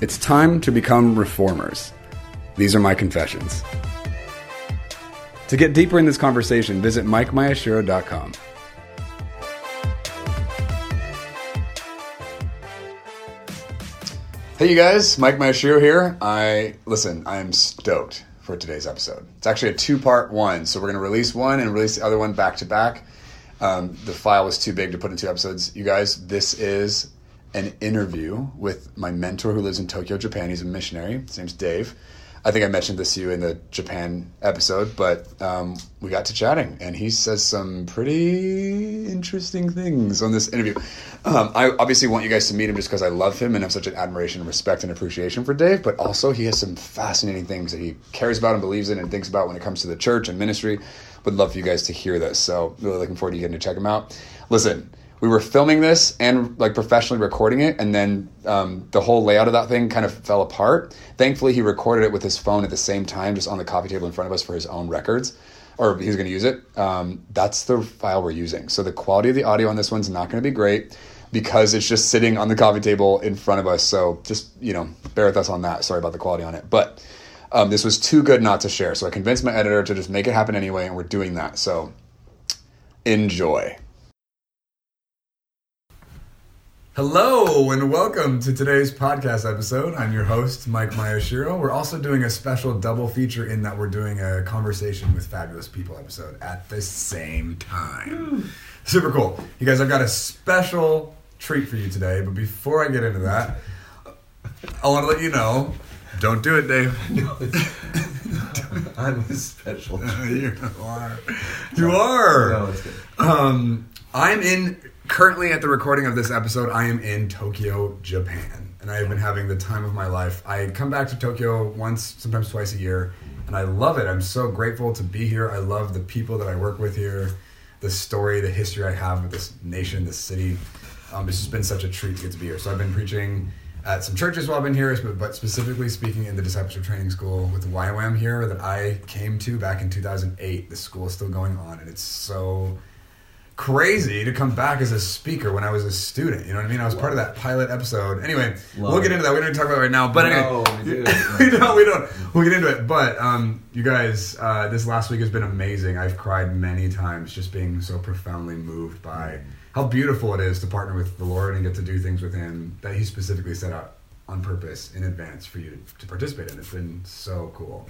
It's time to become reformers. These are my confessions. To get deeper in this conversation, visit MikeMayashiro.com. Hey, you guys, Mike Mayashiro here. I listen. I am stoked for today's episode. It's actually a two-part one, so we're going to release one and release the other one back to back. Um, the file was too big to put in two episodes. You guys, this is an interview with my mentor who lives in Tokyo, Japan. He's a missionary. His name's Dave. I think I mentioned this to you in the Japan episode, but um, we got to chatting, and he says some pretty interesting things on this interview. Um, I obviously want you guys to meet him just because I love him and have such an admiration respect and appreciation for Dave, but also he has some fascinating things that he cares about and believes in and thinks about when it comes to the church and ministry. Would love for you guys to hear this, so really looking forward to getting to check him out. Listen, we were filming this and like professionally recording it and then um, the whole layout of that thing kind of fell apart. Thankfully he recorded it with his phone at the same time just on the coffee table in front of us for his own records or he's going to use it. Um, that's the file we're using. So the quality of the audio on this one's not going to be great because it's just sitting on the coffee table in front of us. So just you know bear with us on that. Sorry about the quality on it. But um, this was too good not to share. So i convinced my editor to just make it happen anyway and we're doing that. So enjoy Hello and welcome to today's podcast episode. I'm your host, Mike Mayashiro. We're also doing a special double feature in that we're doing a conversation with fabulous people episode at the same time. Super cool. You guys, I've got a special treat for you today, but before I get into that, I want to let you know don't do it, Dave. No, I'm a special. you are. You are. No, it's good. Um, I'm in currently at the recording of this episode. I am in Tokyo, Japan, and I have been having the time of my life. I come back to Tokyo once, sometimes twice a year, and I love it. I'm so grateful to be here. I love the people that I work with here, the story, the history I have with this nation, this city. Um, it's just been such a treat to get to be here. So I've been preaching at some churches while I've been here, but specifically speaking in the discipleship training school with YWAM here that I came to back in 2008. The school is still going on, and it's so crazy to come back as a speaker when I was a student. You know what I mean? I was part of that pilot episode. Anyway, Love we'll get into that. We don't talk about it right now. But No, anyway, we do. we don't. We don't. We'll get into it. But um, you guys, uh, this last week has been amazing. I've cried many times just being so profoundly moved by how beautiful it is to partner with the Lord and get to do things with Him that He specifically set out on purpose in advance for you to, to participate in. It's been so cool.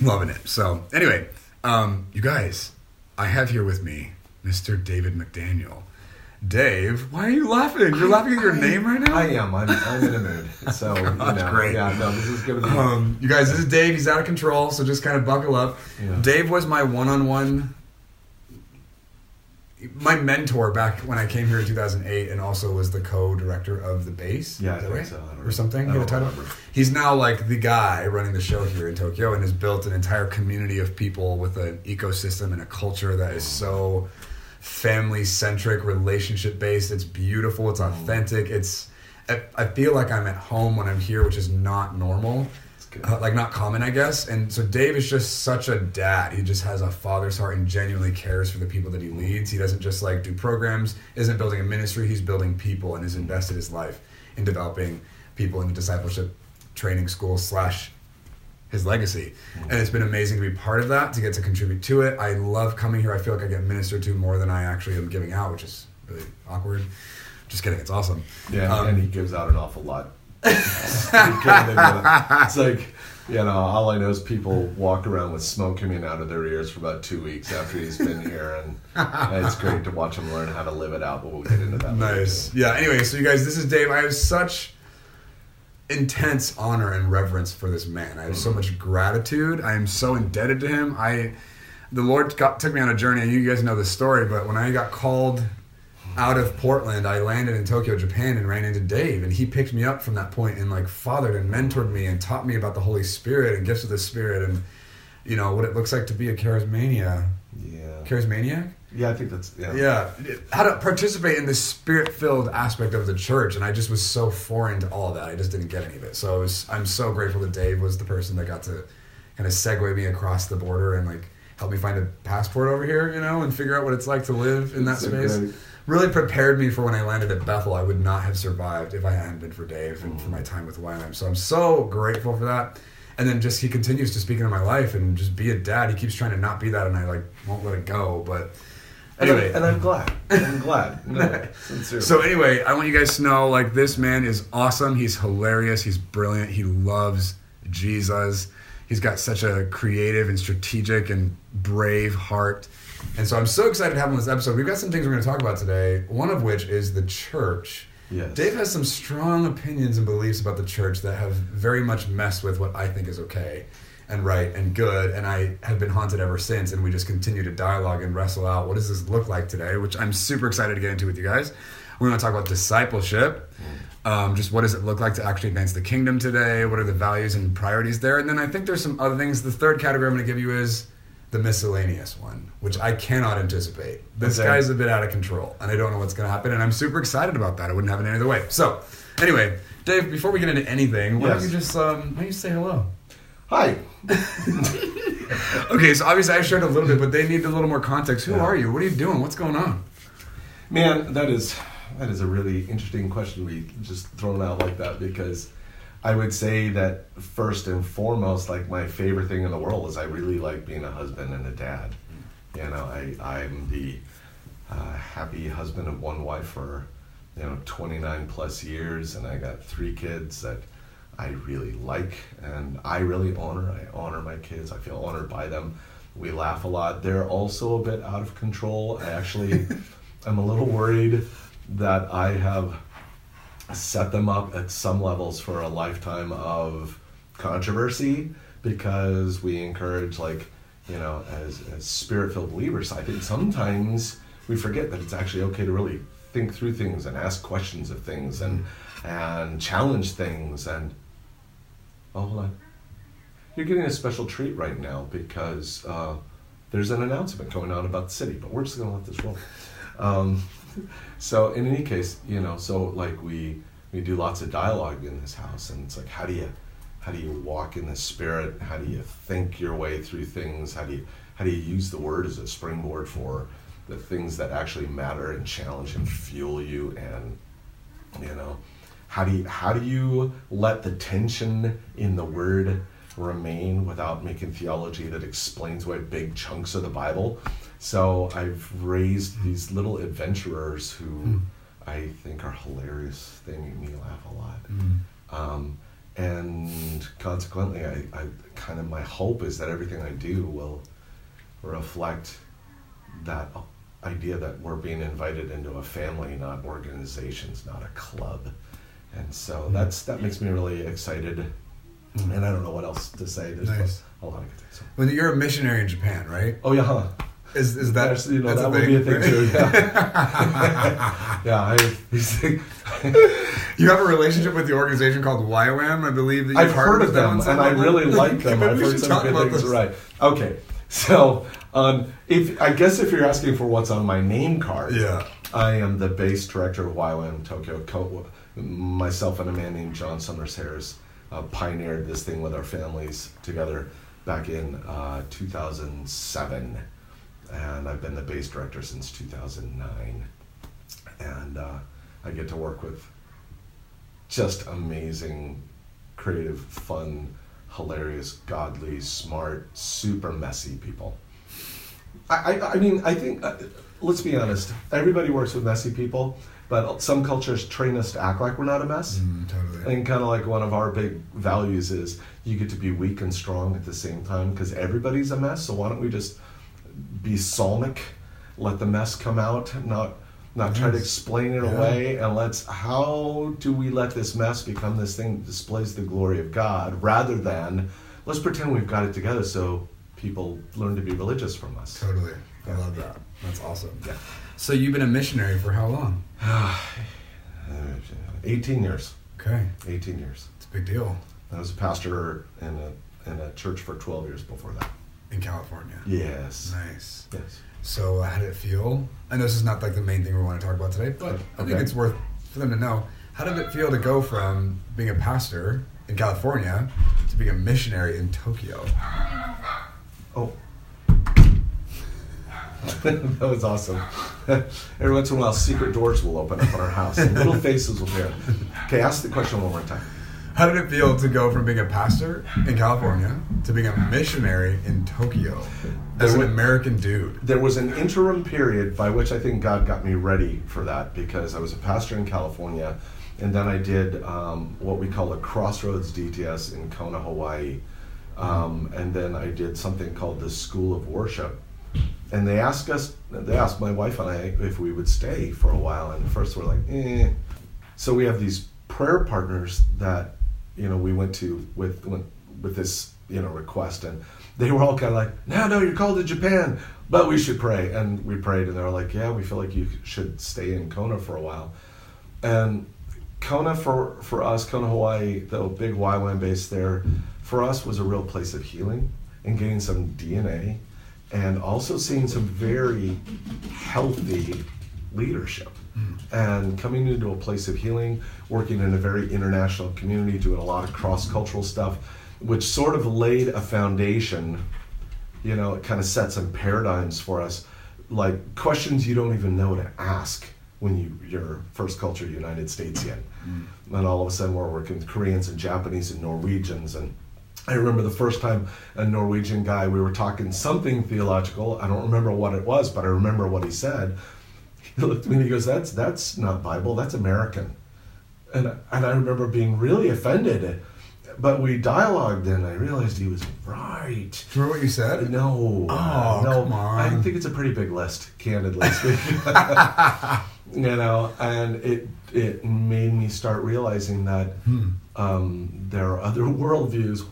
Loving it. So anyway, um, you guys, I have here with me Mr. David McDaniel. Dave, why are you laughing? You're laughing at your name right now? I am. I'm, I'm in a mood. So, you That's know, great. Yeah, no, this is to be. Um, you guys, this is Dave. He's out of control, so just kind of buckle up. Yeah. Dave was my one-on-one, my mentor back when I came here in 2008, and also was the co-director of the base. Yeah, I Is that think right? so. I or something. I Get don't title? He's now like the guy running the show here in Tokyo, and has built an entire community of people with an ecosystem and a culture that is so family-centric, relationship-based. It's beautiful. It's mm. authentic. It's I, I feel like I'm at home when I'm here, which is not normal uh, like not common, I guess. And so Dave is just such a dad. He just has a father's heart and genuinely cares for the people that he mm. leads. He doesn't just like do programs, isn't building a ministry. He's building people and has mm. invested his life in developing people in the discipleship training school slash his legacy. And it's been amazing to be part of that, to get to contribute to it. I love coming here. I feel like I get ministered to more than I actually am giving out, which is really awkward. Just kidding. It's awesome. Yeah, Um, and he gives out an awful lot. it's like, you know, all I know is people walk around with smoke coming out of their ears for about two weeks after he's been here, and, and it's great to watch him learn how to live it out. But we'll get into that. Nice. Yeah. Anyway, so you guys, this is Dave. I have such intense honor and reverence for this man. I have so mm. much gratitude. I am so indebted to him. I, the Lord got, took me on a journey, and you guys know the story. But when I got called out of Portland, I landed in Tokyo, Japan, and ran into Dave, and he picked me up from that point and like fathered and mentored me and taught me about the Holy Spirit and gifts of the Spirit and you know what it looks like to be a charismania. Yeah. Charismaniac. Yeah, I think that's yeah. Yeah, how to participate in the spirit-filled aspect of the church, and I just was so foreign to all of that. I just didn't get any of it. So I was, I'm so grateful that Dave was the person that got to kind of segue me across the border and like help me find a passport over here, you know, and figure out what it's like to live in that So space. great. Really prepared me for when I landed at Bethel. I would not have survived if I hadn't been for Dave and for mm-hmm. my time with YWAM. So I'm so grateful for that. And then just he continues to speak into my life and just be a dad. He keeps trying to not be that, and I like won't let it go. But And, anyway, I'm, and I'm glad. I'm glad. No, sincerely. so anyway, I want you guys to know like this man is awesome. He's hilarious. He's brilliant. He loves Jesus. He's got such a creative and strategic and brave heart. And so I'm so excited to have him on this episode. We've got some things we're going to talk about today. One of which is the church. Yes. Dave has some strong opinions and beliefs about the church that have very much messed with what I think is okay and right and good. And I have been haunted ever since. And we just continue to dialogue and wrestle out what does this look like today, which I'm super excited to get into with you guys. We're going to talk about discipleship. Um, just what does it look like to actually advance the kingdom today? What are the values and priorities there? And then I think there's some other things. The third category I'm going to give you is the miscellaneous one, which I cannot anticipate. This Okay. guy's a bit out of control, and I don't know what's going to happen. And I'm super excited about that. I wouldn't have it any other way. So, anyway, Dave, before we get into anything, why Yes. don't you just um, why don't you say hello? Hi. Okay, so obviously I shared a little bit, but they need a little more context. Who Yeah. are you? What are you doing? What's going on? Man, that is that is a really interesting question we just thrown out like that because I would say that first and foremost, like my favorite thing in the world is I really like being a husband and a dad. You know, I I'm the uh, happy husband of one wife for you know 29 plus years, and I got three kids that I really like and I really honor. I honor my kids. I feel honored by them. We laugh a lot. They're also a bit out of control. I actually, I'm a little worried that I have set them up at some levels for a lifetime of controversy because we encourage like you know as, as spirit-filled believers i think sometimes we forget that it's actually okay to really think through things and ask questions of things and and challenge things and oh hold on. You're getting a special treat right now because uh, there's an announcement going on about the city but we're just going to let this roll. Um, so in any case you know so like we we do lots of dialogue in this house and it's like how do you how do you walk in the spirit? How do you think your way through things? How do you how do you use the word as a springboard for the things that actually matter and challenge and fuel you and you know how do you how do you let the tension in the word remain without making theology that explains away big chunks of the bible? So i've raised these little adventurers who i think are hilarious. They make me laugh a lot. Um, and consequently I, I kind of my hope is that everything i do will reflect that idea that we're being invited into a family, not organizations, not a club. And so that's that makes me really excited. And I don't know what else to say. There's Nice. a lot could say. So. Well, you're a missionary in Japan, right? Oh yeah, huh? Is is that That's, you know that would be a thing too. Yeah, yeah. I, You have a relationship with the organization called YWAM, I believe that you I've heard of them and I really like them. I've heard some good things. this. Right. Okay. So, um, if I guess if you're asking for what's on my name card, Yeah. I am the base director of YWAM Tokyo. Myself and a man named John Summers Harris uh, pioneered this thing with our families together back in uh, 2007, and I've been the base director since 2009. And uh, I get to work with just amazing, creative, fun, hilarious, godly, smart, super messy people. I, I, I mean, I think, uh, let's be honest, everybody works with messy people, but some cultures train us to act like we're not a mess. Mm, I totally. think kind of like one of our big values is you get to be weak and strong at the same time because everybody's a mess. So why don't we just be psalmic, let the mess come out, not not try to explain it Yeah. away, and let's how do we let this mess become this thing that displays the glory of God rather than let's pretend we've got it together so people learn to be religious from us. Totally. I love that. That's awesome. Yeah. So you've been a missionary for how long? 18 years. Okay, 18 years. it's a big deal I was a pastor in a, in a church for 12 years before that. in California. Yes. Nice. Yes. So how did it feel? I know this is not like the main thing we want to talk about today, but I think it's worth for them to know. How did it feel to go from being a pastor in California to being a missionary in Tokyo? Oh. that was awesome. Every once in a while, secret doors will open up in our house and little faces will appear. Okay, ask the question one more time. How did it feel to go from being a pastor in California to being a missionary in Tokyo as an American dude? There was an interim period by which I think God got me ready for that because I was a pastor in California, and then I did um, what we call a Crossroads DTS in Kona, Hawaii, um, and then I did something called the School of Worship. And they asked us, they asked my wife and I if we would stay for a while, and first we're like, eh. So we have these prayer partners that you know we went to with with, with this you know request, and they were all kind of like, no, no, you're called to Japan, but we should pray, and we prayed, and they were like, yeah, we feel like you should stay in Kona for a while, and Kona for for us, Kona, Hawaii, the big YWAM base there, for us was a real place of healing and getting some DNA, and also seeing some very healthy leadership and coming into a place of healing, working in a very international community, doing a lot of cross cultural stuff, which sort of laid a foundation. You know, it kind of set some paradigms for us, like questions you don't even know to ask when you you're first culture United States Statesian, mm. and all of a sudden we're working with Koreans and Japanese and Norwegians and. I remember the first time a Norwegian guy, we were talking something theological. I don't remember what it was, but I remember what he said. He looked at me and he goes, "That's that's not Bible. That's American." And and I remember being really offended. But we dialogued, and I realized he was right. Do you remember what you said? No, Oh, no, come on. I think it's a pretty big list, candidly speaking. you know, and it it made me start realizing that Hmm. um, there are other worldviews,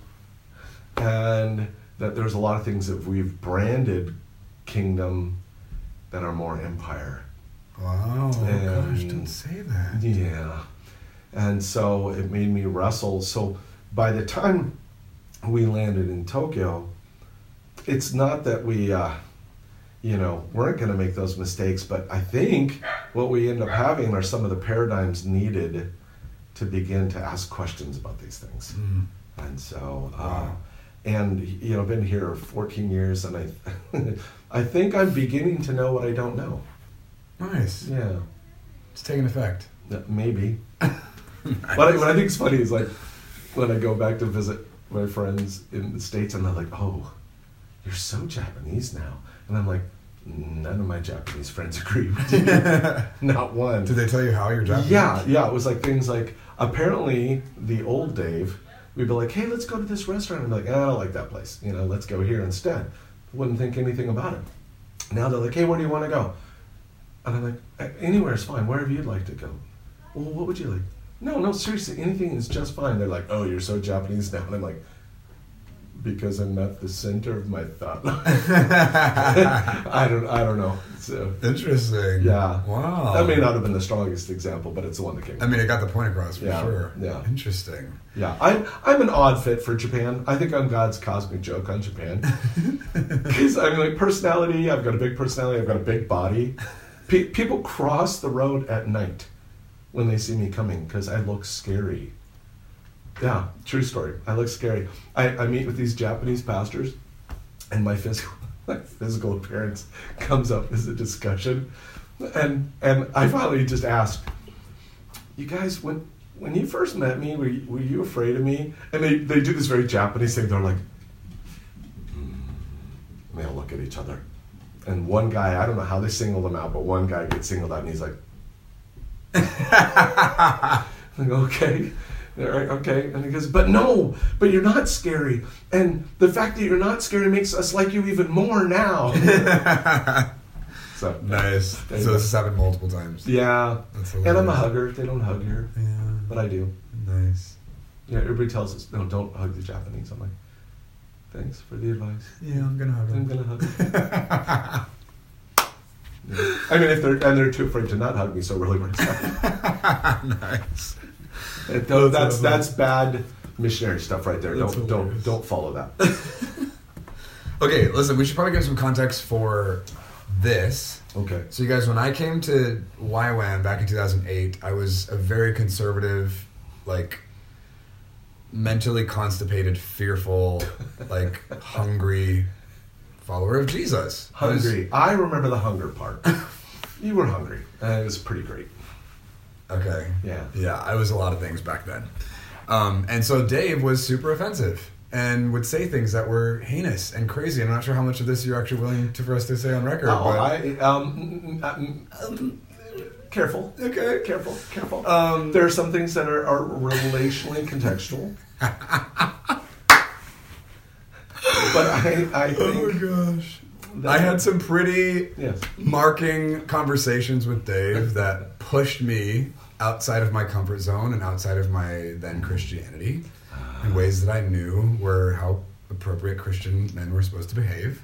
and that there's a lot of things that we've branded kingdom that are more empire. Wow, gosh, And- don't say that. Yeah. And so it made me wrestle. So by the time we landed in Tokyo, it's not that we, uh, you know, weren't going to make those mistakes, but I think what we end up having are some of the paradigms needed to begin to ask questions about these things. Hmm. And so, uh, Wow. And you know, I've been here 14 years, and I, I think I'm beginning to know what I don't know. Nice. Yeah. It's taking effect. Maybe. What, I, what I think is funny is like when I go back to visit my friends in the States and they're like, oh, you're so Japanese now. And I'm like, none of my Japanese friends agree with you. Not one. Did they tell you how you're Japanese? Yeah, yeah. It was like things like apparently the old Dave, we'd be like, hey, let's go to this restaurant. And be like, "Ah, I don't like that place. You know, let's go here instead. Wouldn't think anything about it. Now they're like, hey, where do you want to go? And I'm like, "A- anywhere's fine. Wherever you'd like to go. Well, what would you like? No, no, seriously, anything is just fine. They're like, oh, you're so Japanese now. And I'm like, because I'm at the center of my thought. I don't, I don't know. So, Interesting. yeah. Wow. That may not have been the strongest example, but it's the one that came. I mean, it got the point across for Yeah, sure. yeah. Interesting. Yeah, I'm I'm an odd fit for Japan. I think I'm God's cosmic joke on Japan. Because I mean, like personality, I've got a big personality. I've got a big body. Pe- people cross the road at night when they see me coming because I look scary. Yeah, true story. I look scary. I, I meet with these Japanese pastors, and my physical my physical appearance comes up as a discussion, and and I finally just ask, you guys when when you first met me, were you, were you afraid of me? And they, they do this very Japanese thing. They're like, mm. they all look at each other. And one guy, I don't know how they singled him out, but one guy gets singled out and he's like, like okay. Right, okay. And he goes, but no, but you're not scary. And the fact that you're not scary makes us like you even more now. so, Nice. So go. this has happened multiple times. yeah. And I'm a hugger. They don't hug here, Yeah. but I do. Nice. Yeah, everybody tells us, no, don't hug the Japanese. I'm like, thanks for the advice. Yeah, I'm gonna hug I'm gonna hug. I mean, if they're and they're too afraid to not hug me, so really out. nice. It- though that's That's that's bad missionary stuff right there. That's Don't don't don't follow that. Okay, listen, we should probably give some context for this. Okay. So, you guys, when I came to YWAM back in 2008, I was a very conservative, like, mentally constipated, fearful, like, hungry follower of Jesus. I was- Hungry. I remember the hunger part. you were hungry. And it was pretty great. Okay. Yeah. Yeah, I was a lot of things back then. Um, and so Dave was super offensive and would say things that were heinous and crazy. I'm not sure how much of this you're actually willing to, for us to say on record. Oh, but I um, mm, mm, um, careful. Okay. Careful. Careful. Um, there are some things that are, are relationally contextual. but I I oh my gosh. I had some pretty yes. marking conversations with Dave that pushed me outside of my comfort zone and outside of my then Christianity in ways that I knew were how appropriate Christian men were supposed to behave.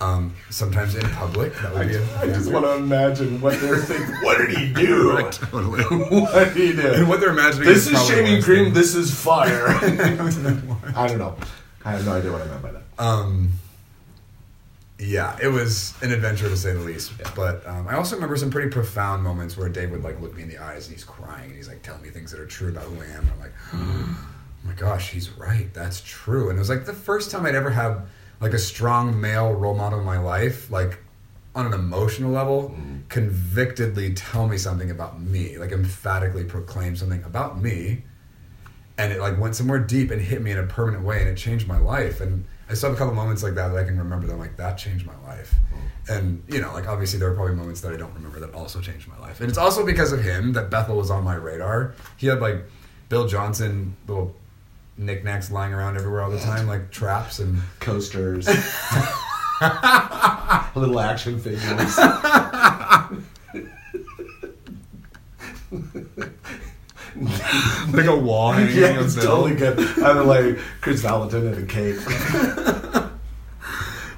Um, sometimes in public, that would I, be a I just want to imagine what they're thinking. What did he do? Right, totally. what did he do? And what they're imagining This is is shaving cream. This is fire. I don't know. I have no idea what I meant by that. Um, yeah, it was an adventure to say the least. Yeah. But um, I also remember some pretty profound moments where Dave would like look me in the eyes and he's crying and he's like telling me things that are true about who I am. And I'm like, oh my gosh, he's right. That's true. And it was like the first time I'd ever had like a strong male role model in my life, like on an emotional level, Mm. convictedly tell me something about me, like emphatically proclaim something about me and it like went somewhere deep and hit me in a permanent way and it changed my life and i still have a couple moments like that that i can remember that I'm like that changed my life and you know like obviously there are probably moments that i don't remember that also changed my life and it's also because of him that bethel was on my radar he had like bill johnson little knickknacks lying around everywhere all the time like traps and Coasters. Little action figures. like a wall hanging yeah, it's totally good. I mean, like Kris Vallotton and a cake.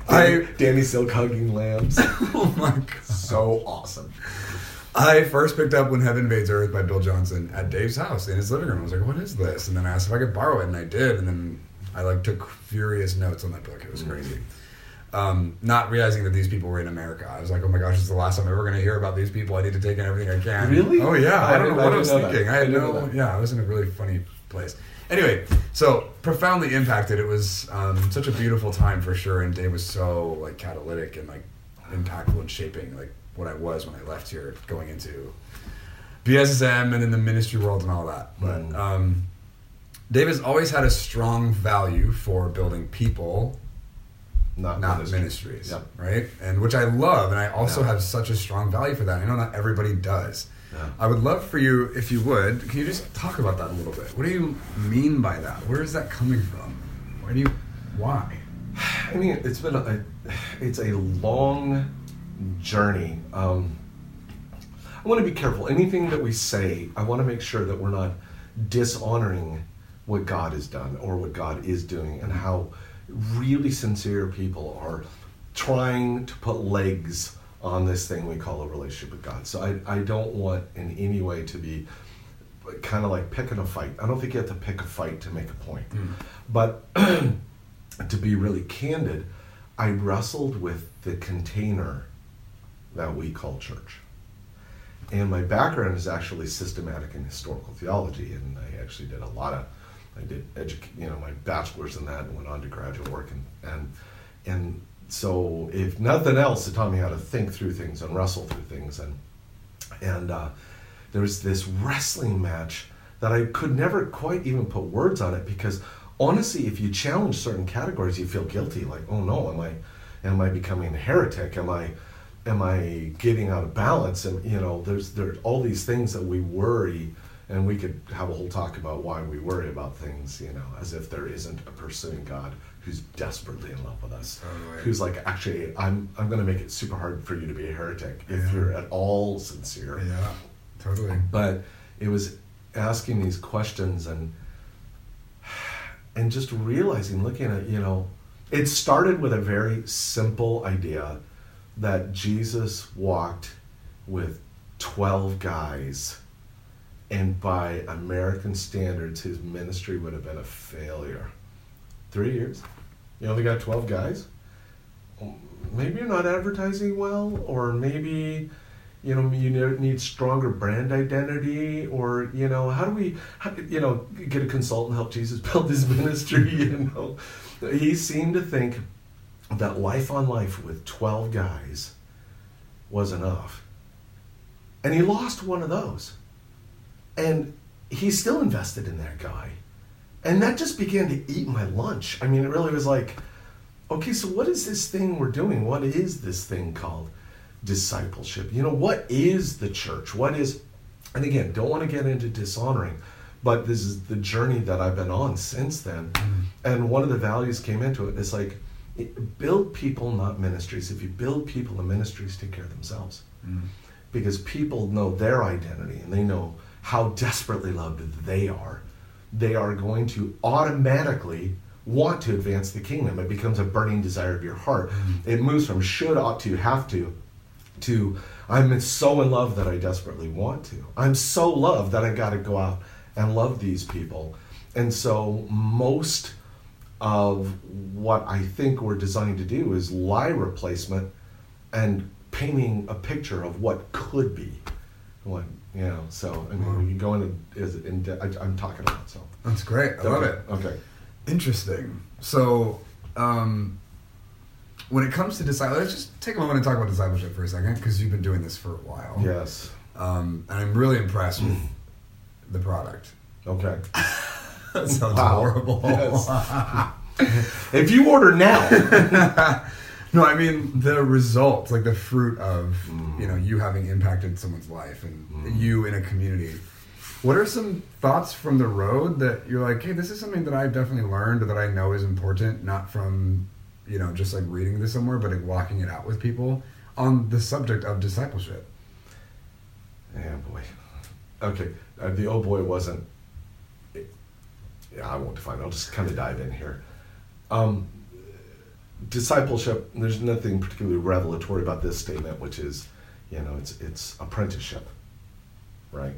I- Danny Silk hugging lambs. oh my god So awesome. I first picked up When Heaven Invades Earth by Bill Johnson at Dave's house in his living room. I was like, "What is this?" And then I asked if I could borrow it, and I did. And then I like took furious notes on that book. It was mm. crazy. Um, not realizing that these people were in America, I was like, "Oh my gosh, it's the last time I'm ever going to hear about these people. I need to take in everything I can." Really? Oh yeah. I I, don't know what I was know that. thinking. I I had didn't know no. Yeah, I was in a really funny place. Anyway, so profoundly impacted. It was um, such a beautiful time for sure, and Dave was so like catalytic and like impactful in shaping like what I was when I left here, going into BSSM and in the ministry world and all that. But Mm. um, Dave has always had a strong value for building people, Not, not ministry. ministries, Yep. right? And which I love, and I also Yeah. have such a strong value for that. I know not everybody does. Yeah. I would love for you, if you would, can you just talk about that a little bit? What do you mean by that? Where is that coming from? Why do you? Why? I mean, it's been a, it's a long journey. Um, I want to be careful. Anything that we say, I want to make sure that we're not dishonoring what God has done or what God is doing, and how really sincere people are trying to put legs on this thing we call a relationship with God. So I, I don't want in any way to be kind of like picking a fight. I don't think you have to pick a fight to make a point. Hmm. But to be really candid, I wrestled with the container that we call church. And my background is actually systematic and historical theology, and I actually did a lot of, I did you know, my bachelor's in that, and went on to graduate work, and and and so if nothing else, it taught me how to think through things and wrestle through things, and and uh, there was this wrestling match that I could never quite even put words on it because honestly, if you challenge certain categories, you feel guilty. Like, oh no, am I, am I becoming a heretic? Am I, am I getting out of balance? And you know, there's there's all these things that we worry, and we could have a whole talk about why we worry about things. You know, as if there isn't a pursuing God who's desperately in love with us, oh, Totally. who's like, actually, I'm I'm going to make it super hard for you to be a heretic if Yeah. you're at all sincere Yeah, totally. but it was asking these questions and and just realizing looking at you know it started with a very simple idea that Jesus walked with 12 guys, and by American standards, his ministry would have been a failure. Three years. You only got 12 guys? Maybe you're not advertising well, or maybe you know you need stronger brand identity or you know how do we how, you know get a consultant help jesus build his ministry you know he seemed to think that life on life with 12 guys was enough and he lost one of those and he's still invested in that guy and that just began to eat my lunch i mean it really was like okay so what is this thing we're doing what is this thing called discipleship. You know, what is the church? What is, and again, don't want to get into dishonoring, but this is the journey that I've been on since then. Mm-hmm. And one of the values came into it. It's like, it, build people, not ministries. If you build people, the ministries take care of themselves. Mm-hmm. Because people know their identity and they know how desperately loved they are. They are going to automatically want to advance the kingdom. It becomes a burning desire of your heart. Mm-hmm. It moves from should, ought to, have to to I'm so in love that I desperately want to. I'm so loved that I got to go out and love these people. And so most of what I think we're designed to do is lie replacement and painting a picture of what could be. What you know, so I mean, we can go into is in, I, am talking about so. That's great. I okay. love it. Okay. Interesting. So, um, when it comes to disciple, let's just take a moment and talk about discipleship for a second because you've been doing this for a while. Yes. Um, and I'm really impressed with the product. Okay. that sounds wow. horrible. Yes. if you order now. no, I mean the results, like the fruit of mm. you know you having impacted someone's life and mm. you in a community. What are some thoughts from the road that you're like, hey, this is something that I've definitely learned that I know is important, not from you know, just like reading this somewhere, but like walking it out with people on the subject of discipleship. Yeah, boy. Okay, uh, the oh boy wasn't. It, yeah, I won't define. It. I'll just kind of dive in here. Um, discipleship. There's nothing particularly revelatory about this statement, which is, you know, it's it's apprenticeship, right?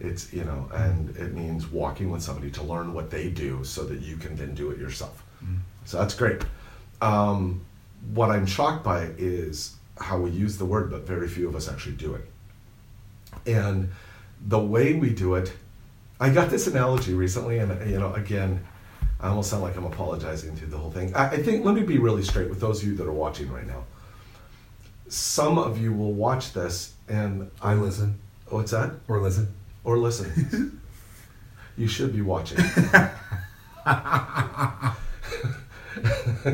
It's you know, and it means walking with somebody to learn what they do, so that you can then do it yourself. Mm. So that's great. Um, what I'm shocked by is how we use the word, but very few of us actually do it. And the way we do it, I got this analogy recently, and you know, again, I almost sound like I'm apologizing through the whole thing. I, I think let me be really straight with those of you that are watching right now. Some of you will watch this, and I listen. What's that? Or listen. Or listen. you should be watching.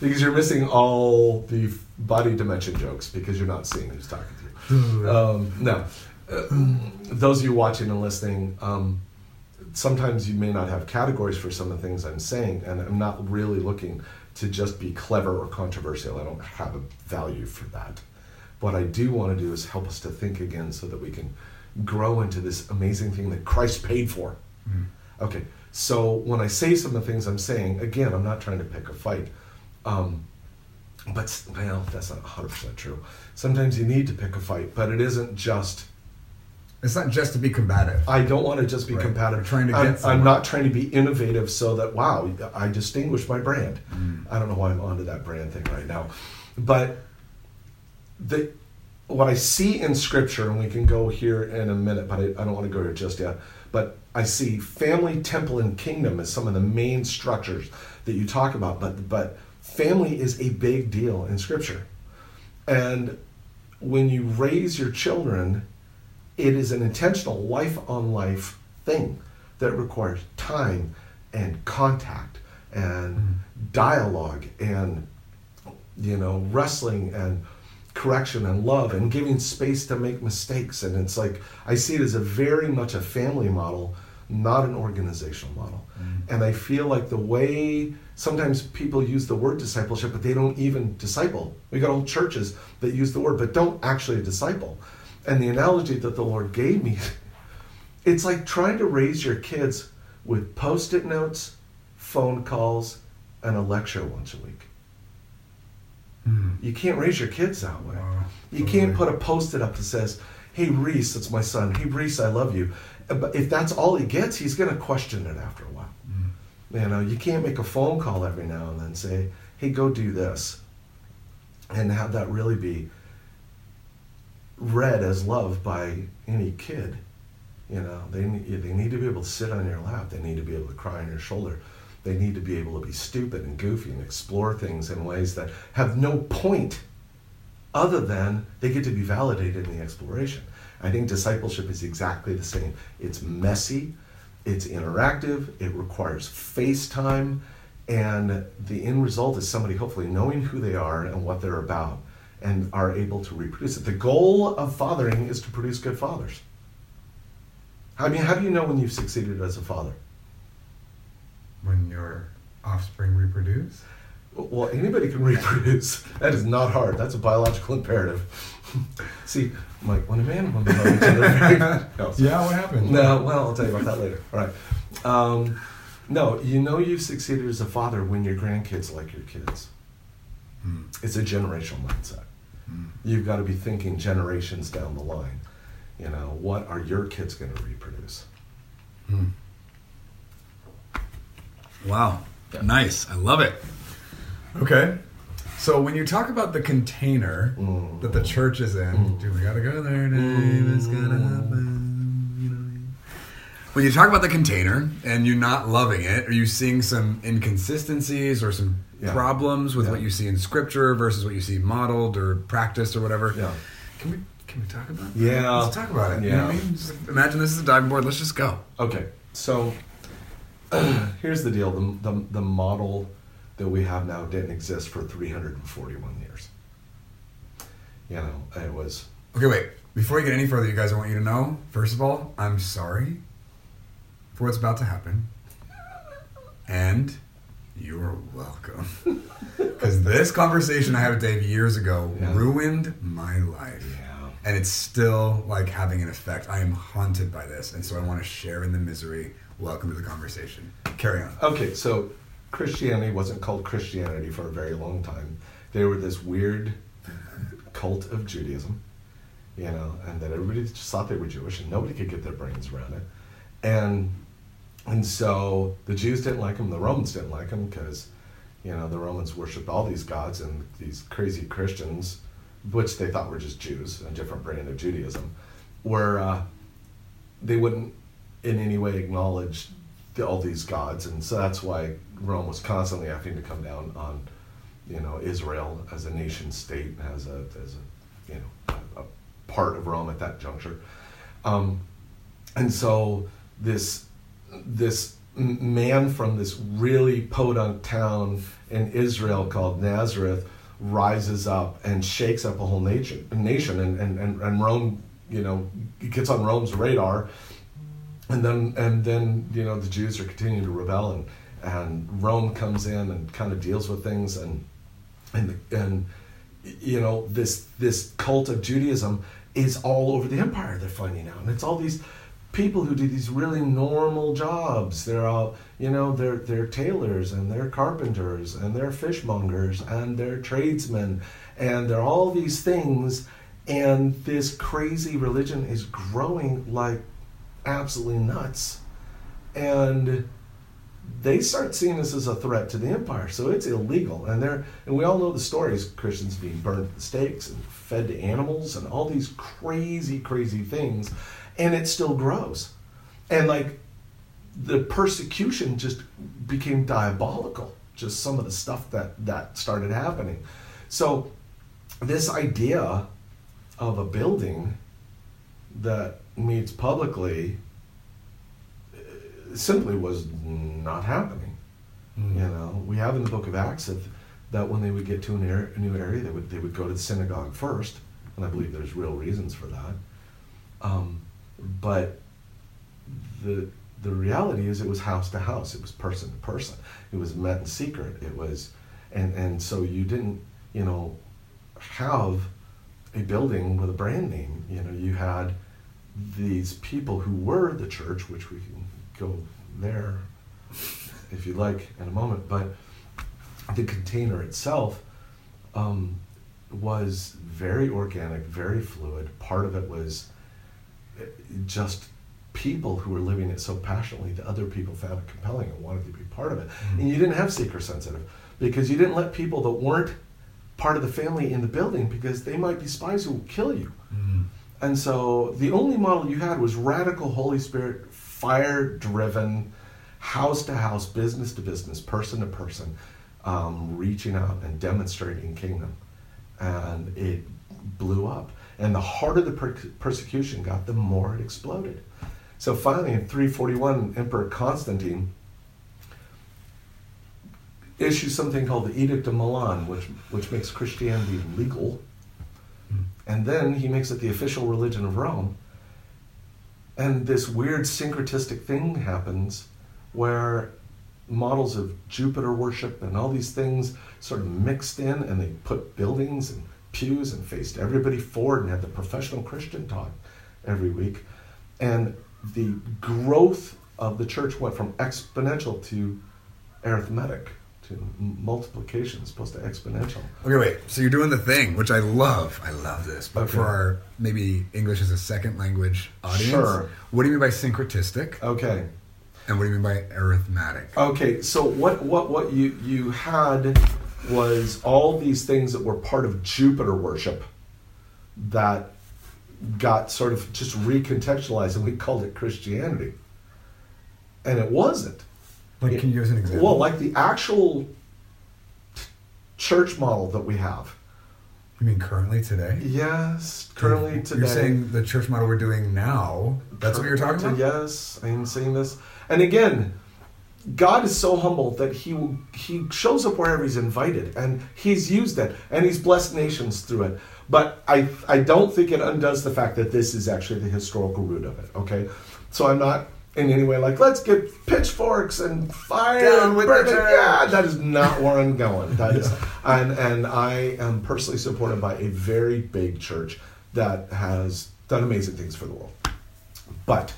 because you're missing all the body dimension jokes because you're not seeing who's talking to you. um, no, uh, those of you watching and listening, um, sometimes you may not have categories for some of the things I'm saying, and I'm not really looking to just be clever or controversial. I don't have a value for that. What I do want to do is help us to think again so that we can grow into this amazing thing that Christ paid for. Mm. Okay, so when I say some of the things I'm saying, again, I'm not trying to pick a fight. Um, but, well, that's not 100% true. Sometimes you need to pick a fight, but it isn't just. It's not just to be combative. I don't want to just be right. combative. trying to I'm, I'm, not trying to be innovative so that, wow, I distinguish my brand. Mm. I don't know why I'm onto that brand thing right now. But the, what I see in Scripture, and we can go here in a minute, but I, I don't want to go here just yet but I see family, temple, and kingdom as some of the main structures that you talk about. But but family is a big deal in Scripture, and when you raise your children, it is an intentional life on life thing that requires time and contact and mm-hmm. dialogue and you know wrestling and correction and love and giving space to make mistakes. And it's like, I see it as a very much a family model, not an organizational model. Mm. And I feel like the way sometimes people use the word discipleship, but they don't even disciple. We got old churches that use the word, but don't actually disciple. And the analogy that the Lord gave me, it's like trying to raise your kids with post it notes, phone calls, and a lecture once a week. You can't raise your kids that way. Wow, you totally. can't put a post-it up that says, "Hey Reese, that's my son. Hey Reese, I love you." But if that's all he gets, he's going to question it after a while. Mm. You know, you can't make a phone call every now and then say, "Hey, go do this," and have that really be read as love by any kid. You know, they they need to be able to sit on your lap. They need to be able to cry on your shoulder. They need to be able to be stupid and goofy and explore things in ways that have no point other than they get to be validated in the exploration. I think discipleship is exactly the same. It's messy, it's interactive, it requires face time, and the end result is somebody hopefully knowing who they are and what they're about and are able to reproduce it. The goal of fathering is to produce good fathers. I mean, how do you know when you've succeeded as a father? When your offspring reproduce? Well, anybody can reproduce. That is not hard. That's a biological imperative. See, Mike, when a man and woman love each other, very, no, Yeah, what happened? no, well, I'll tell you about that later. All right. Um, no, you know you've succeeded as a father when your grandkids like your kids. Mm. It's a generational mindset. Mm. You've got to be thinking generations down the line. You know, what are your kids going to reproduce? Mm. Wow. Nice. I love it. Okay. So when you talk about the container Mm. that the church is in, Mm. dude, we gotta go there, Dave. Mm. It's gonna happen. You know. When you talk about the container and you're not loving it, are you seeing some inconsistencies or some Yeah. problems with Yeah. what you see in scripture versus what you see modeled or practiced or whatever? Yeah. Can we can we talk about that? Yeah. Let's talk about it. You know I Yeah. mean? Just imagine this is a diving board. Let's just go. Okay, so here's the deal: the, the the model that we have now didn't exist for 341 years. You know, it was Okay, wait. Before we get any further, you guys, I want you to know, first of all, I'm sorry for what's about to happen. And you're welcome. Because this conversation I had with Dave years ago Yeah. ruined my life. yeah. And it's still like having an effect. I am haunted by this. And so I want to share in the misery. Welcome to the conversation. Carry on. Okay, so Christianity wasn't called Christianity for a very long time. They were this weird cult of Judaism, you know, and that everybody just thought they were Jewish and nobody could get their brains around it. And and so the Jews didn't like him, the Romans didn't like him because, you know, the Romans worshipped all these gods and these crazy Christians, which they thought were just Jews, a different brand of Judaism, were uh, they wouldn't in any way acknowledge the, all these gods, and so that's why Rome was constantly having to come down on, you know, Israel as a nation state, as a as a you know a, a part of Rome at that juncture, um, and so this this man from this really podunk town in Israel called Nazareth rises up and shakes up a whole nation, nation and, and, and, and Rome, you know, gets on Rome's radar. And then, and then, you know, the Jews are continuing to rebel, and, and Rome comes in and kind of deals with things, and and and you know, this this cult of Judaism is all over the empire. They're finding out, and it's all these people who do these really normal jobs. They're all, you know, they're they're tailors and they're carpenters and they're fishmongers and they're tradesmen and they're all these things. And this crazy religion is growing like absolutely nuts. And they start seeing this as a threat to the empire, so it's illegal. And they're and we all know the stories: Christians being burned at the stakes and fed to animals, and all these crazy, crazy things. And it still grows, and like the persecution just became diabolical. Just some of the stuff that that started happening. So this idea of a building that meets publicly uh, simply was not happening. You know, we have in the book of Acts that, that when they would get to an area, a new area, they would they would go to the synagogue first, and I believe there's real reasons for that. Um, but the the reality is, it was house to house, it was person to person, it was met in secret, it was, and and so you didn't, you know, have a building with a brand name. You know, you had these people who were the church, which we can go there if you like in a moment, but the container itself um, was very organic, very fluid. Part of it was just people who were living it so passionately that other people found it compelling and wanted to be part of it. Mm-hmm. And you didn't have seeker sensitive because you didn't let people that weren't part of the family in the building because they might be spies who will kill you. Mm. And so the only model you had was radical Holy Spirit, fire driven, house to house, business to business, person to person, um, reaching out and demonstrating kingdom. And it blew up. And the harder the per- persecution got, the more it exploded. So finally, in 341, Emperor Constantine issues something called the Edict of Milan, which, which makes Christianity legal. Hmm. And then he makes it the official religion of Rome. And this weird syncretistic thing happens where models of Jupiter worship and all these things sort of mixed in, and they put buildings and pews and faced everybody forward and had the professional Christian talk every week. And the growth of the church went from exponential to arithmetic, to multiplication, as opposed to exponential. Okay, wait. So you're doing the thing, which I love. I love this. But Okay. for our maybe English as a second language audience, Sure. what do you mean by syncretistic? Okay. And what do you mean by arithmetic? Okay, so what what what you you had was all these things that were part of Jupiter worship that got sort of just recontextualized, and we called it Christianity, and it wasn't. Like, can you give us an example? Well, like the actual t- church model that we have. you mean currently today? Yes, currently today. You're saying the church model we're doing now. That's what you're talking about. Yes, I am saying this. And again, God is so humble that he he shows up wherever he's invited, and he's used it, and he's blessed nations through it. But I I don't think it undoes the fact that this is actually the historical root of it. Okay, so I'm not in any way like let's get pitchforks and fire Down and with burn Yeah, that is not where I'm going. That is, and and I am personally supported by a very big church that has done amazing things for the world. But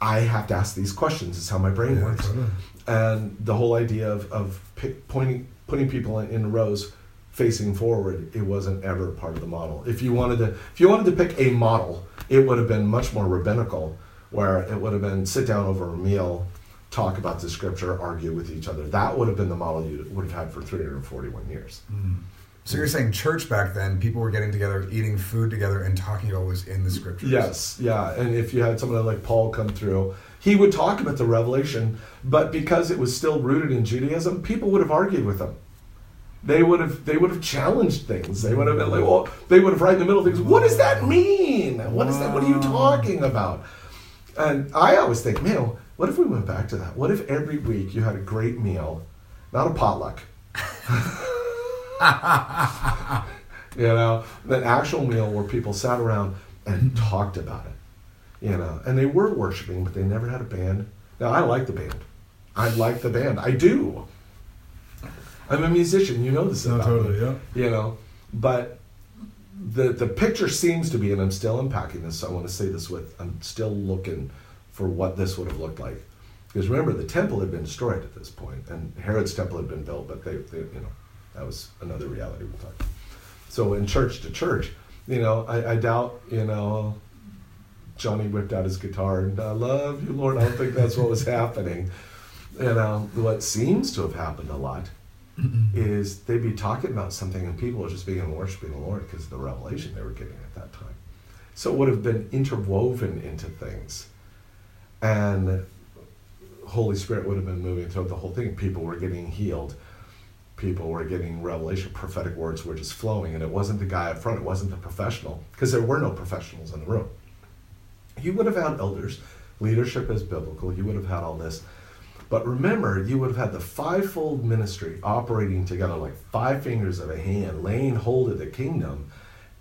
I have to ask these questions. Is how my brain Yeah, works. totally. And the whole idea of, of pick, pointing, putting people in, in rows facing forward, it wasn't ever part of the model. If you wanted to, if you wanted to pick a model, it would have been much more rabbinical, where it would have been sit down over a meal, talk about the scripture, argue with each other. That would have been the model you would have had for 341 years. Hmm. So you're saying church back then, people were getting together, eating food together, and talking about what was in the scriptures. Yes, yeah. And if you had someone like Paul come through, he would talk about the revelation, but because it was still rooted in Judaism, people would have argued with him. They would have they would have challenged things. They would have been like, well, they would have right in the middle of things. What does that mean? What is that? What are you talking about? And I always think, man, what if we went back to that? What if every week you had a great meal, not a potluck, you know, an actual meal where people sat around and talked about it, you know, and they were worshiping, but they never had a band. Now I like the band. I like the band. I do. I'm a musician. You know this No, totally, me, yeah. You know, but the the picture seems to be, and I'm still unpacking this. So I want to say this with I'm still looking for what this would have looked like. Because remember, the temple had been destroyed at this point, and Herod's temple had been built, but they, they you know, that was another reality we talked. talk. So in church to church, you know, I, I doubt, you know, Johnny whipped out his guitar and I love you, Lord. I don't think that's what was happening. You know, what seems to have happened a lot mm-hmm. is they'd be talking about something and people would just begin worshiping the Lord because of the revelation they were getting at that time. So it would have been interwoven into things. And Holy Spirit would have been moving throughout the whole thing. People were getting healed. People were getting revelation. Prophetic words were just flowing. And it wasn't the guy up front, it wasn't the professional, because there were no professionals in the room. You would have had elders, leadership is biblical, you would have had all this. But remember, you would have had the fivefold ministry operating together like five fingers of a hand, laying hold of the kingdom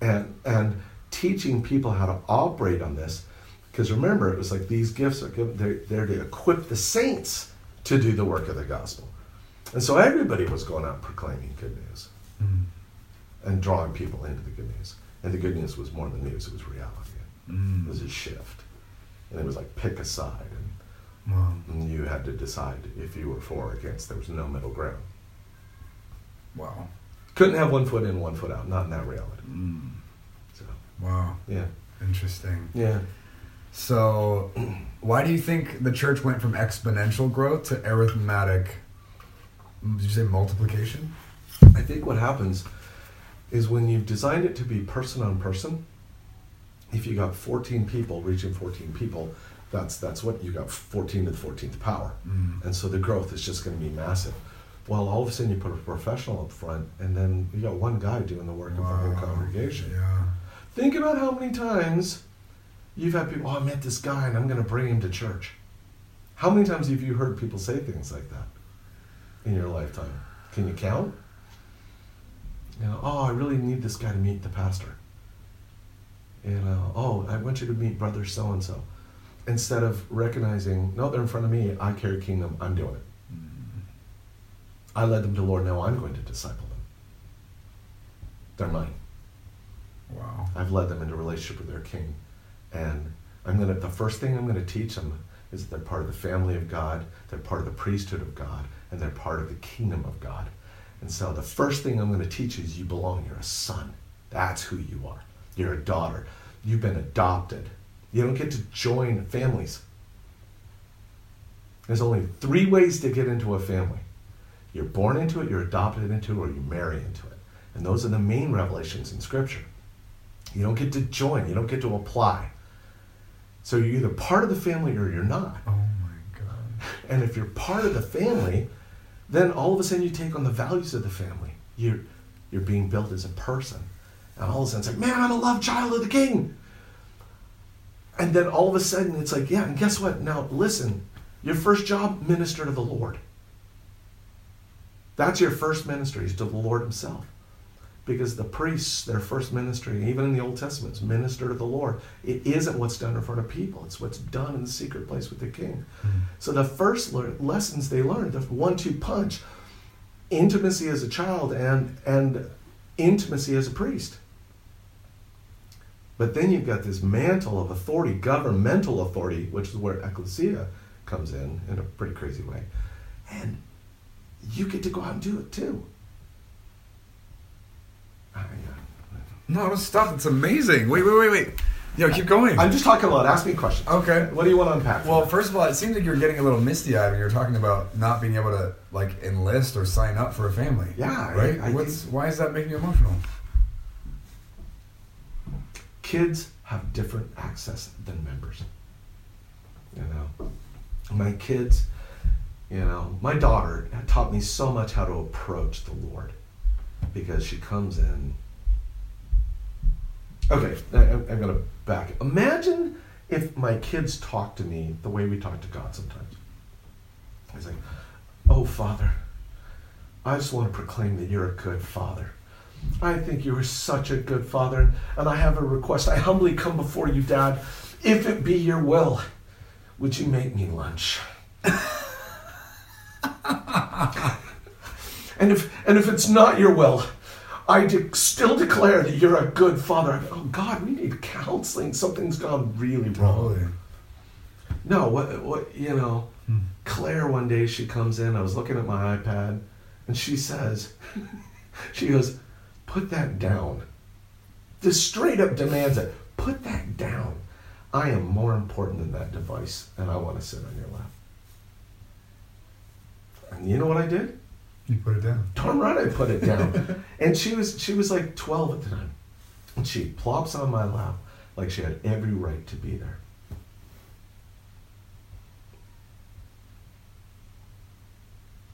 and, and teaching people how to operate on this. Because remember, it was like these gifts are given, they're, they're to equip the saints to do the work of the gospel. And so everybody was going out proclaiming good news and drawing people into the good news. And the good news was more than news, it was reality. It was a shift. And it was like pick a side. And Wow. and you had to decide if you were for or against. There was no middle ground. Wow. Couldn't have one foot in, one foot out. Not in that reality. Mm. So, Wow, yeah. interesting. Yeah. So, why do you think the church went from exponential growth to arithmetic? Did you say multiplication? I think what happens is when you've designed it to be person on person, if you got 14 people reaching 14 people, that's that's what you got 14 to the 14th power. Mm. And so the growth is just going to be massive. Well, all of a sudden you put a professional up front, and then you got one guy doing the work of the whole congregation. Yeah. Think about how many times you've had people, oh, I met this guy and I'm going to bring him to church. How many times have you heard people say things like that in your lifetime? Can you count? You know, oh, I really need this guy to meet the pastor. You know, oh, I want you to meet brother so and so. Instead of recognizing, no, they're in front of me, I carry kingdom, I'm doing it. Mm-hmm. I led them to Lord, now I'm going to disciple them. They're mine. Wow. I've led them into relationship with their king. And I'm gonna the first thing I'm gonna teach them is that they're part of the family of God, they're part of the priesthood of God, and they're part of the kingdom of God. And so the first thing I'm gonna teach you is you belong, you're a son. That's who you are. You're a daughter. You've been adopted. You don't get to join families. There's only three ways to get into a family. You're born into it, you're adopted into it, or you marry into it. And those are the main revelations in Scripture. You don't get to join, you don't get to apply. So you're either part of the family or you're not. Oh my god. And if you're part of the family, then all of a sudden you take on the values of the family. You're, you're being built as a person. And all of a sudden it's like, man, I'm a love child of the king. And then all of a sudden it's like, yeah, and guess what? Now listen, your first job, minister to the Lord. That's your first ministry, is to the Lord Himself. Because the priests, their first ministry, even in the Old Testament, is minister to the Lord. It isn't what's done in front of people, it's what's done in the secret place with the king. Hmm. So the first lear- lessons they learned, the one-two punch, intimacy as a child and and intimacy as a priest. But then you've got this mantle of authority, governmental authority, which is where ecclesia comes in in a pretty crazy way. And you get to go out and do it too. I, No, don't stop. It's amazing. Wait, wait, wait, wait. Yo, keep going. I'm just talking a lot. Ask me questions. Okay. What do you want to unpack? Well, first of all, it seems like you're getting a little misty-eyed when you're talking about not being able to like enlist or sign up for a family. Yeah, Right. I What's think- why is that making you emotional? kids have different access than members. You know, my kids, you know, my daughter taught me so much how to approach the Lord because she comes in. Okay, I, I'm I'm gonna back. Imagine if my kids talk to me the way we talk to God sometimes. It's like, oh Father, I just want to proclaim that you're a good Father. I think you are such a good father, and I have a request. I humbly come before you, Dad. If it be your will, would you make me lunch? and if and if it's not your will, I de- still declare that you're a good father. Oh God, we need counseling. Something's gone really wrong. Oh, totally. No, what, what, you know, hmm. Claire one day she comes in, I was looking at my iPad, and she says, she goes, put that down. This straight up demands it. Put that down. I am more important than that device, and I want to sit on your lap. And you know what I did? You put it down. Darn right I put it down. and she was she was like 12 at the time. And she plops on my lap like she had every right to be there.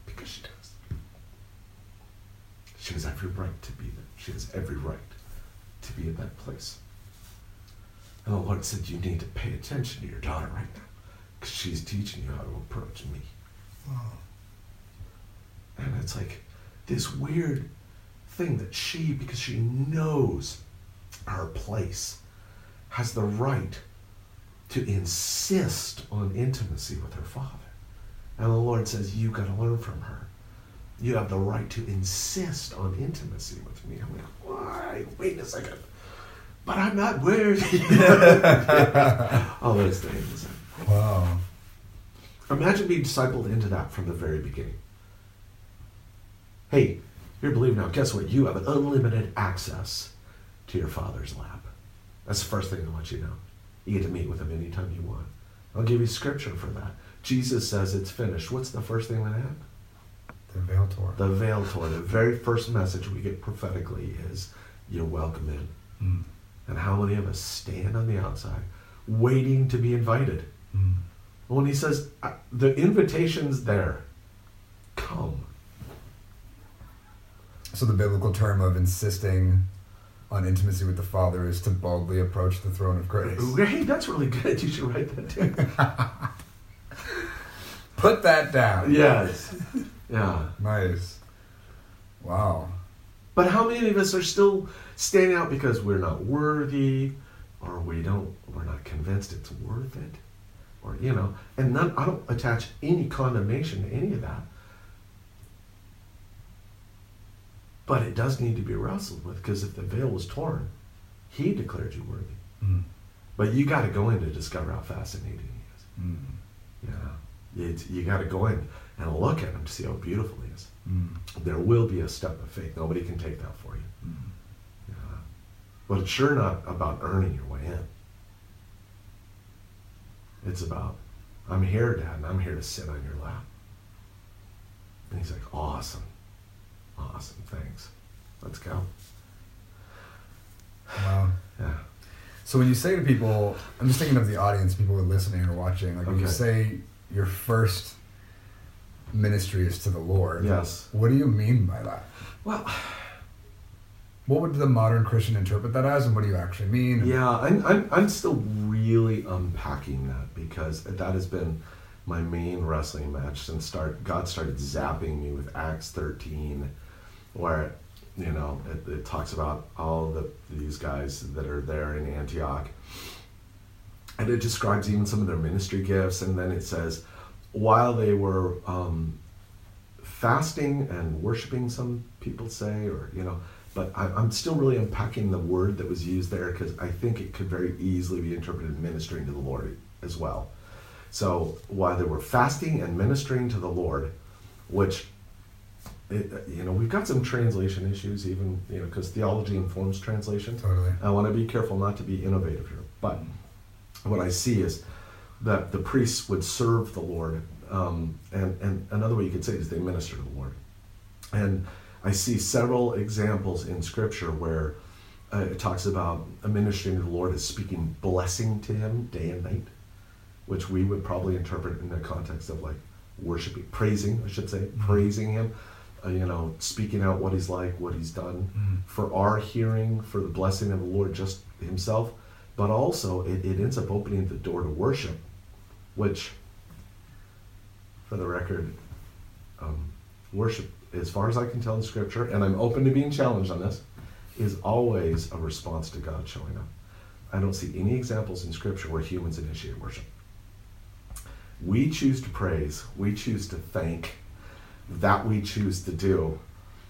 Because she does. She has every right to be there. She has every right to be in that place. And the Lord said, You need to pay attention to your daughter right now. Because she's teaching you how to approach me. And it's like this weird thing that she, because she knows her place, has the right to insist on intimacy with her father. And the Lord says, You've got to learn from her. You have the right to insist on intimacy with me. I'm like, Why? Wait a second. But I'm not worthy. All those things. Wow. Imagine being discipled into that from the very beginning. Hey, you're a believer now. Guess what? You have an unlimited access to your Father's lap. That's the first thing I want you to know. You get to meet with Him anytime you want. I'll give you scripture for that. Jesus says it's finished. What's the first thing that happened? The veil tore. The veil tore. The very first message we get prophetically is, You're welcome in. Mm. And how many of us stand on the outside waiting to be invited? Mm. When he says, "Uh, The invitation's there, come. So the biblical term of insisting on intimacy with the Father is to boldly approach the throne of grace. Hey, that's really good. You should write that down. Put that down. yes. Yeah. Nice. Wow. But how many of us are still standing out because we're not worthy or we don't we're not convinced it's worth it? Or you know, and none I don't attach any condemnation to any of that. But it does need to be wrestled with because if the veil was torn, he declared you worthy. Mm. But you got to go in to discover how fascinating he is. Mm. Yeah, it's, you got to go in and look at him to see how beautiful he is. Mm. There will be a step of faith. Nobody can take that for you. Yeah. But it's sure not about earning your way in. It's about, I'm here, Dad, and I'm here to sit on your lap. And he's like. Awesome. Thanks. Wow. Yeah. So when you say to people, I'm just thinking of the audience, people who are listening or watching. Like when you say your first ministry is to the Lord. Yes. What do you mean by that? Well, What would the modern Christian interpret that as, and what do you actually mean? Yeah, I'm, I'm, I'm still really unpacking that because that has been my main wrestling match since start. God started zapping me with Acts 13, where you know it, it talks about all the these guys that are there in Antioch, and it describes even some of their ministry gifts, and then it says while they were um, fasting and worshiping, some people say, or you know, but I, I'm still really unpacking the word that was used there because I think it could very easily be interpreted ministering to the Lord as well. So while they were fasting and ministering to the Lord, which it, you know we've got some translation issues even you know because theology informs translation. Totally. I want to be careful not to be innovative here, but what I see is that the priests would serve the Lord, um, and and another way you could say it is they minister to the Lord, and I see several examples in Scripture where uh, it talks about a ministering to the Lord as speaking blessing to Him day and night, which we would probably interpret in the context of like worshiping, praising, I should say, praising Him. Uh, you know, speaking out what He's like, what He's done Mm. for our hearing, for the blessing of the Lord just Himself, but also it, it ends up opening the door to worship, which, for the record, um, worship, as far as I can tell in Scripture, and I'm open to being challenged on this, is always a response to God showing up. I don't see any examples in Scripture where humans initiate worship. We choose to praise, we choose to thank, that we choose to do,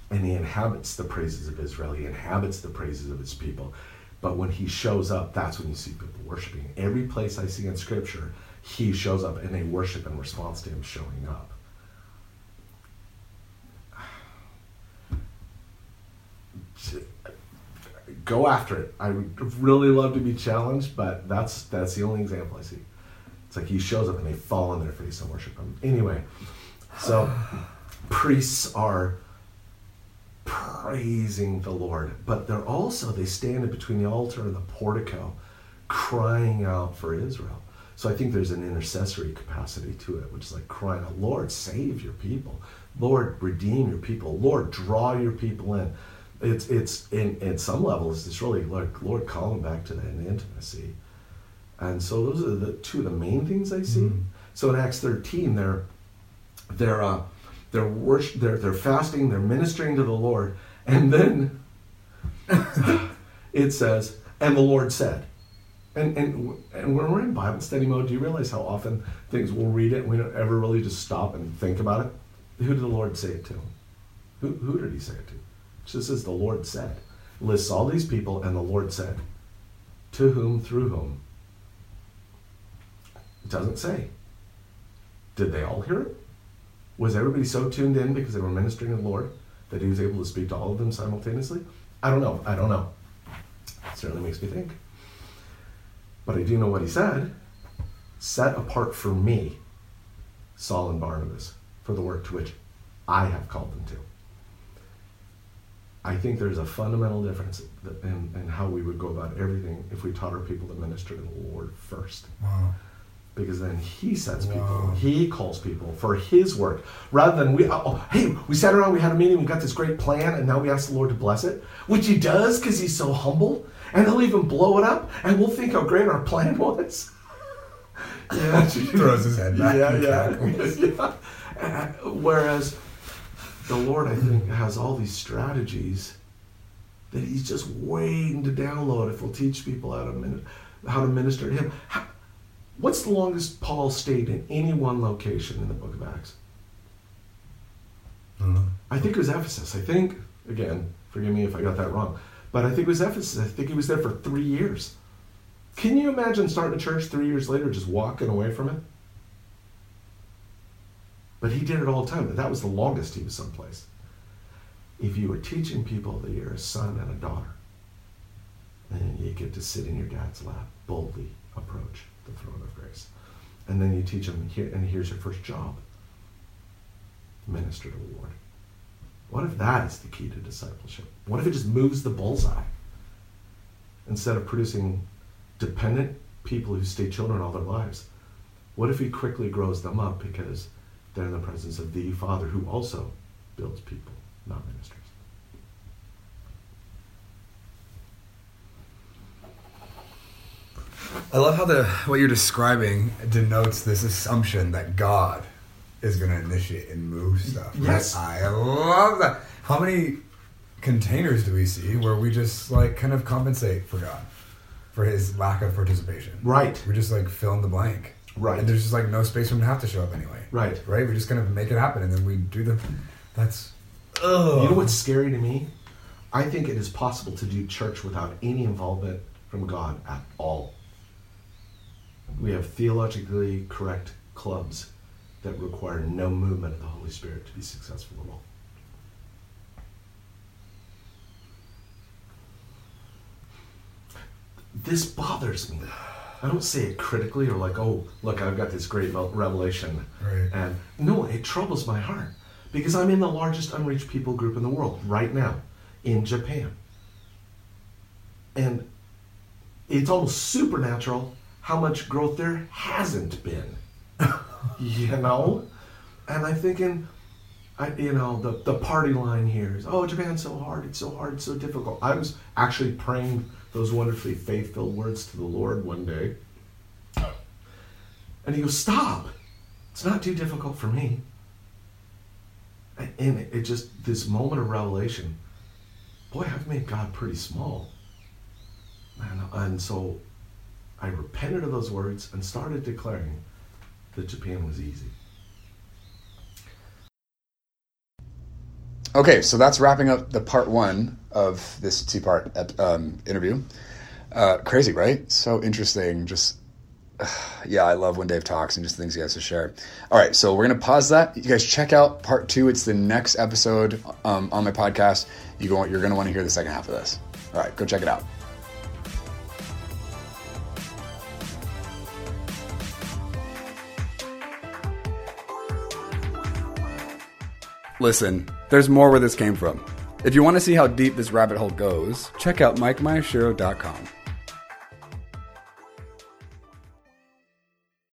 and he inhabits the praises of Israel. He inhabits the praises of his people. But when he shows up, that's when you see people worshiping. Every place I see in Scripture, he shows up and they worship in response to him showing up. Go after it. I would really love to be challenged, but that's that's the only example I see. It's like he shows up and they fall on their face and worship him. Anyway, so priests are praising the Lord, but they're also they stand between the altar and the portico, crying out for Israel. So I think there's an intercessory capacity to it, which is like crying out, Lord, save your people. Lord, redeem your people. Lord, draw your people in. It's it's in at some levels it's really like Lord, call them back to that intimacy. And so those are the two of the main things I see. Mhm. So in Acts 13, they're they're uh, they're worship, they're they're fasting, they're ministering to the Lord, and then it says, and the Lord said. And, and and when we're in Bible study mode, do you realize how often things we'll read it and we don't ever really just stop and think about it? Who did the Lord say it to? Who, who did he say it to? It just says the Lord said. Lists all these people, and the Lord said. To whom, through whom? It doesn't say. Did they all hear it? Was everybody so tuned in because they were ministering to the Lord that he was able to speak to all of them simultaneously? I don't know. I don't know. It certainly makes me think. But I do know what he said set apart for me Saul and Barnabas for the work to which I have called them to. I think there's a fundamental difference in, in how we would go about everything if we taught our people to minister to the Lord first. Wow. Because then He sets people, Wow. He calls people for His work, rather than we. Oh, oh, hey, we sat around, we had a meeting, we got this great plan, and now we ask the Lord to bless it, which He does because He's so humble, and He'll even blow it up, and we'll think how great our plan was. yeah, Throws his head back Yeah, yeah, yeah. Whereas the Lord, I think, has all these strategies that He's just waiting to download if we'll teach people how to min- how to minister to Him. How, what's the longest Paul stayed in any one location in the Book of Acts? I. I think it was Ephesus. I think again, forgive me if I got that wrong, but I think it was Ephesus. I think he was there for three years. Can you imagine starting a church three years later, just walking away from it? But he did it all the time. That was the longest he was someplace. If you were teaching people that you're a son and a daughter, then you get to sit in your dad's lap, boldly approach the throne of grace. And then you teach them, here, and here's your first job minister to the Lord. What if that is the key to discipleship? What if it just moves the bullseye? Instead of producing dependent people who stay children all their lives, what if he quickly grows them up because they're in the presence of the Father who also builds people, not ministers? I love how the what you're describing denotes this assumption that God is going to initiate and move stuff. Yes. I love that. How many containers do we see where we just like kind of compensate for God for His lack of participation? Right. We just like fill in the blank. Right. And there's just like no space for him to have to show up anyway. Right. Right. We just kind of make it happen, and then we do the. That's. Ugh. You know what's scary to me? I think it is possible to do church without any involvement from God at all. We have theologically correct clubs that require no movement of the Holy Spirit to be successful at all. This bothers me. I don't say it critically or like, oh, look, I've got this great revelation. Right. And no, it troubles my heart because I'm in the largest unreached people group in the world right now in Japan. And it's almost supernatural how much growth there hasn't been. you know? And I'm thinking, I, you know, the, the party line here is, oh, Japan's so hard, it's so hard, it's so difficult. I was actually praying those wonderfully faith filled words to the Lord one day. And he goes, stop. It's not too difficult for me. And it, it just, this moment of revelation, boy, I've made God pretty small. And, and so I repented of those words and started declaring that Japan was easy. Okay, so that's wrapping up the part one of this two part um, interview. Uh, crazy, right? So interesting. Just, yeah, I love when Dave talks and just things he has to share. All right, so we're going to pause that. You guys check out part two. It's the next episode um, on my podcast. You go, you're going to want to hear the second half of this. All right, go check it out. Listen, there's more where this came from. If you want to see how deep this rabbit hole goes, check out MikeMyashiro.com.